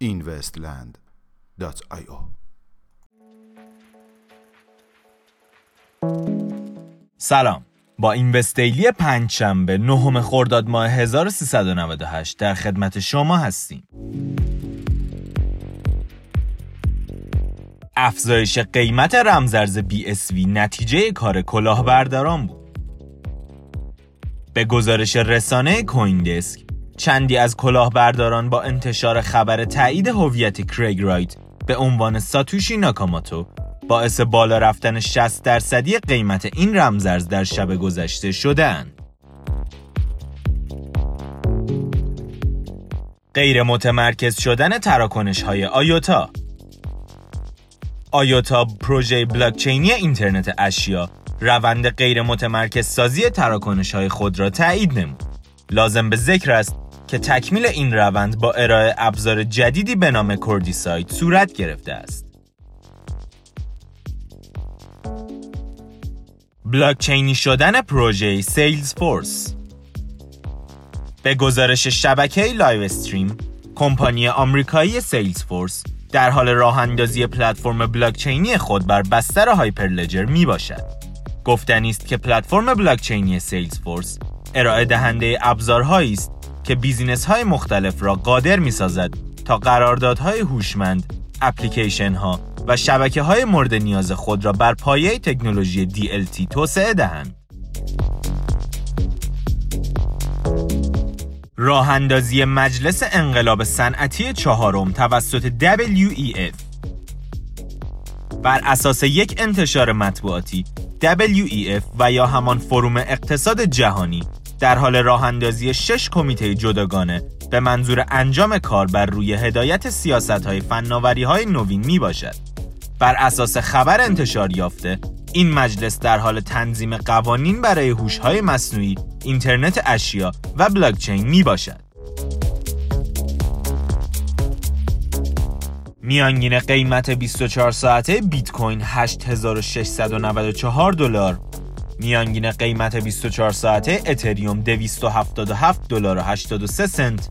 investland.io سلام. با این وستیلی پنجشنبه نهم خرداد ماه 1398 در خدمت شما هستیم. افزایش قیمت رمزرز BSV نتیجه کار کلاهبرداران بود به گزارش رسانه کویندسک چندی از کلاهبرداران با انتشار خبر تایید هویت کریگ رایت به عنوان ساتوشی ناکاماتو باعث بالا رفتن 60 درصدی قیمت این رمزرز در شب گذشته شدهاند. غیر متمرکز شدن تراکنش های آیوتا آیوتا پروژه بلاکچینی اینترنت اشیا روند غیر متمرکز سازی تراکنش های خود را تایید نمود. لازم به ذکر است که تکمیل این روند با ارائه ابزار جدیدی به نام کوردی سایت صورت گرفته است. بلاکچینی شدن پروژه Salesforce به گزارش شبکه Live Stream کمپانی آمریکایی Salesforce در حال راه اندازی پلتفرم بلاکچینی خود بر بستر Hyperledger می باشد. گفتنی است که پلتفرم بلاکچینی Salesforce ارائه دهنده ابزارهایی است که business های مختلف را قادر می سازد تا قراردادهای هوشمند، اپلیکیشن ها و شبکه های مورد نیاز خود را بر پایه تکنولوژی DLT توسعه دهند. راه اندازی مجلس انقلاب صنعتی چهارم توسط WEF بر اساس یک انتشار مطبوعاتی WEF و یا همان فروم اقتصاد جهانی در حال راه اندازی شش کمیته جداگانه به منظور انجام کار بر روی هدایت سیاست های فناوری های نوین می باشد. بر اساس خبر انتشار یافته. این مجلس در حال تنظیم قوانین برای هوش های مصنوعی، اینترنت اشیا و بلاکچین می باشد. میانگین قیمت 24 ساعته بیت کوین 8694 دلار. میانگین قیمت 24 ساعته اتریوم 277 دلار و 83 سنت.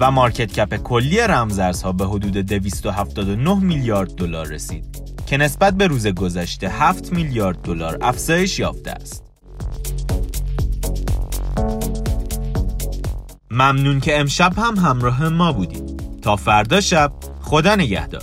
و مارکت کپ کلی رمزارزها به حدود 279 میلیارد دلار رسید که نسبت به روز گذشته 7 میلیارد دلار افزایش یافته است. ممنون که امشب هم همراه ما بودید. تا فردا شب خدا نگهدار.